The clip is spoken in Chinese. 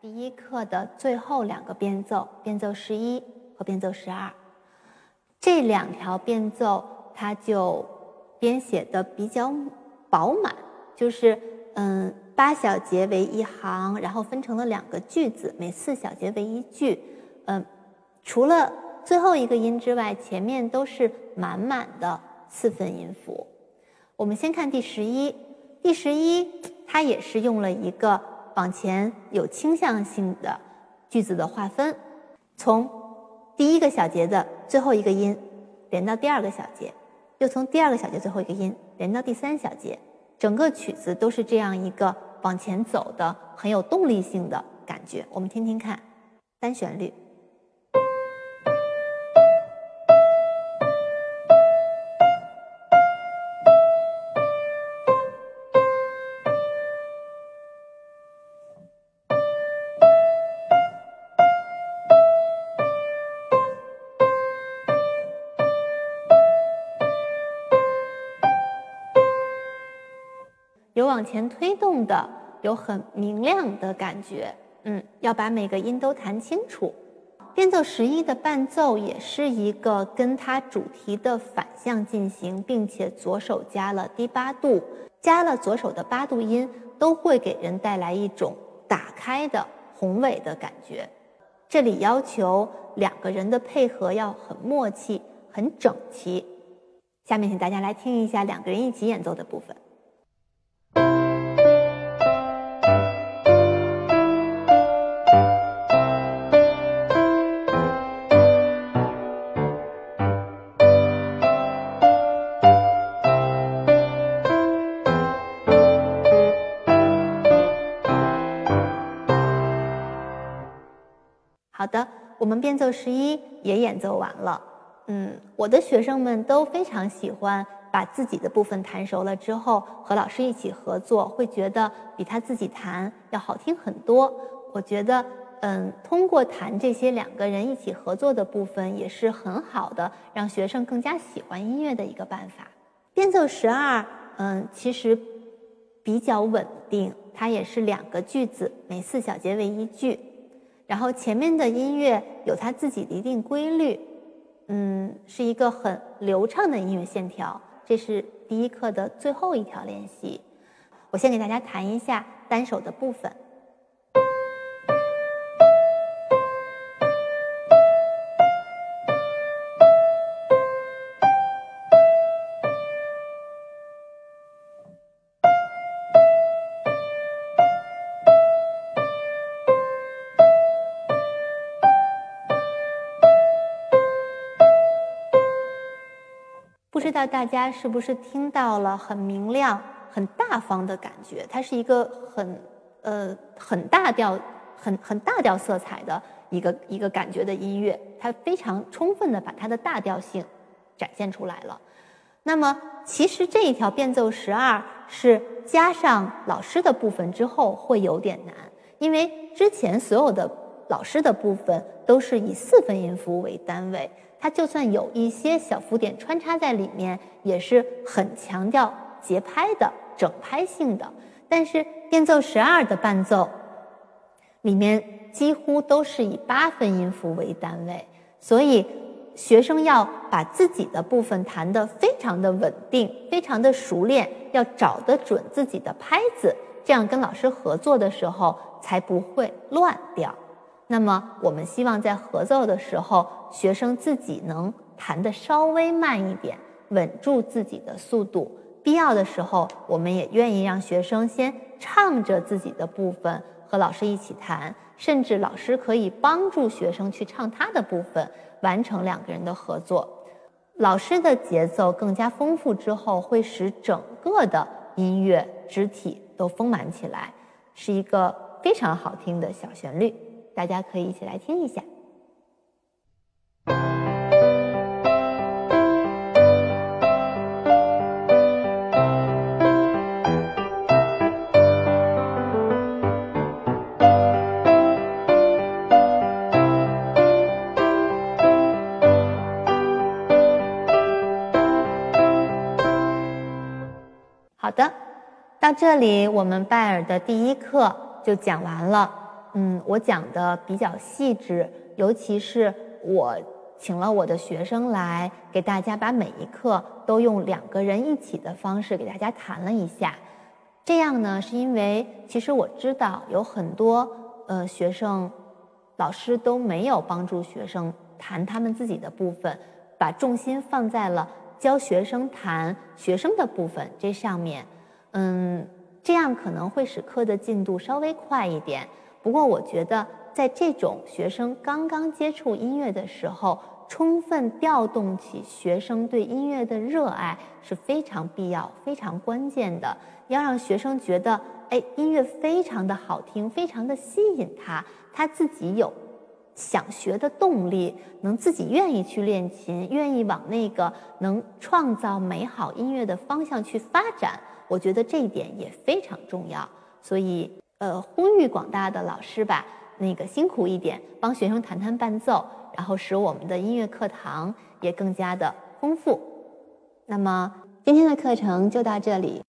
第一课的最后两个变奏，变奏十一和变奏十二，这两条变奏它就编写的比较饱满，就是嗯八小节为一行，然后分成了两个句子，每四小节为一句，嗯，除了最后一个音之外，前面都是满满的四分音符。我们先看第十一，第十一它也是用了一个。往前有倾向性的句子的划分，从第一个小节的最后一个音连到第二个小节，又从第二个小节最后一个音连到第三小节，整个曲子都是这样一个往前走的很有动力性的感觉。我们听听看，单旋律。有往前推动的，有很明亮的感觉，嗯，要把每个音都弹清楚。变奏十一的伴奏也是一个跟它主题的反向进行，并且左手加了低八度，加了左手的八度音，都会给人带来一种打开的宏伟的感觉。这里要求两个人的配合要很默契、很整齐。下面请大家来听一下两个人一起演奏的部分。我们变奏十一也演奏完了。嗯，我的学生们都非常喜欢把自己的部分弹熟了之后和老师一起合作，会觉得比他自己弹要好听很多。我觉得，嗯，通过弹这些两个人一起合作的部分，也是很好的让学生更加喜欢音乐的一个办法。变奏十二，嗯，其实比较稳定，它也是两个句子，每四小节为一句。然后前面的音乐有它自己的一定规律，嗯，是一个很流畅的音乐线条。这是第一课的最后一条练习，我先给大家弹一下单手的部分。不知道大家是不是听到了很明亮、很大方的感觉？它是一个很呃很大调、很很大调色彩的一个一个感觉的音乐，它非常充分的把它的大调性展现出来了。那么，其实这一条变奏十二是加上老师的部分之后会有点难，因为之前所有的老师的部分都是以四分音符为单位。它就算有一些小浮点穿插在里面，也是很强调节拍的整拍性的。但是变奏十二的伴奏里面几乎都是以八分音符为单位，所以学生要把自己的部分弹得非常的稳定，非常的熟练，要找得准自己的拍子，这样跟老师合作的时候才不会乱掉。那么，我们希望在合奏的时候，学生自己能弹得稍微慢一点，稳住自己的速度。必要的时候，我们也愿意让学生先唱着自己的部分和老师一起弹，甚至老师可以帮助学生去唱他的部分，完成两个人的合作。老师的节奏更加丰富之后，会使整个的音乐肢体都丰满起来，是一个非常好听的小旋律。大家可以一起来听一下。好的，到这里我们拜尔的第一课就讲完了。嗯，我讲的比较细致，尤其是我请了我的学生来给大家把每一课都用两个人一起的方式给大家谈了一下。这样呢，是因为其实我知道有很多呃学生、老师都没有帮助学生谈他们自己的部分，把重心放在了教学生谈学生的部分这上面。嗯，这样可能会使课的进度稍微快一点。不过，我觉得在这种学生刚刚接触音乐的时候，充分调动起学生对音乐的热爱是非常必要、非常关键的。要让学生觉得，哎，音乐非常的好听，非常的吸引他，他自己有想学的动力，能自己愿意去练琴，愿意往那个能创造美好音乐的方向去发展。我觉得这一点也非常重要。所以，呃，呼吁广大的老师吧，那个辛苦一点，帮学生弹弹伴奏，然后使我们的音乐课堂也更加的丰富。那么，今天的课程就到这里。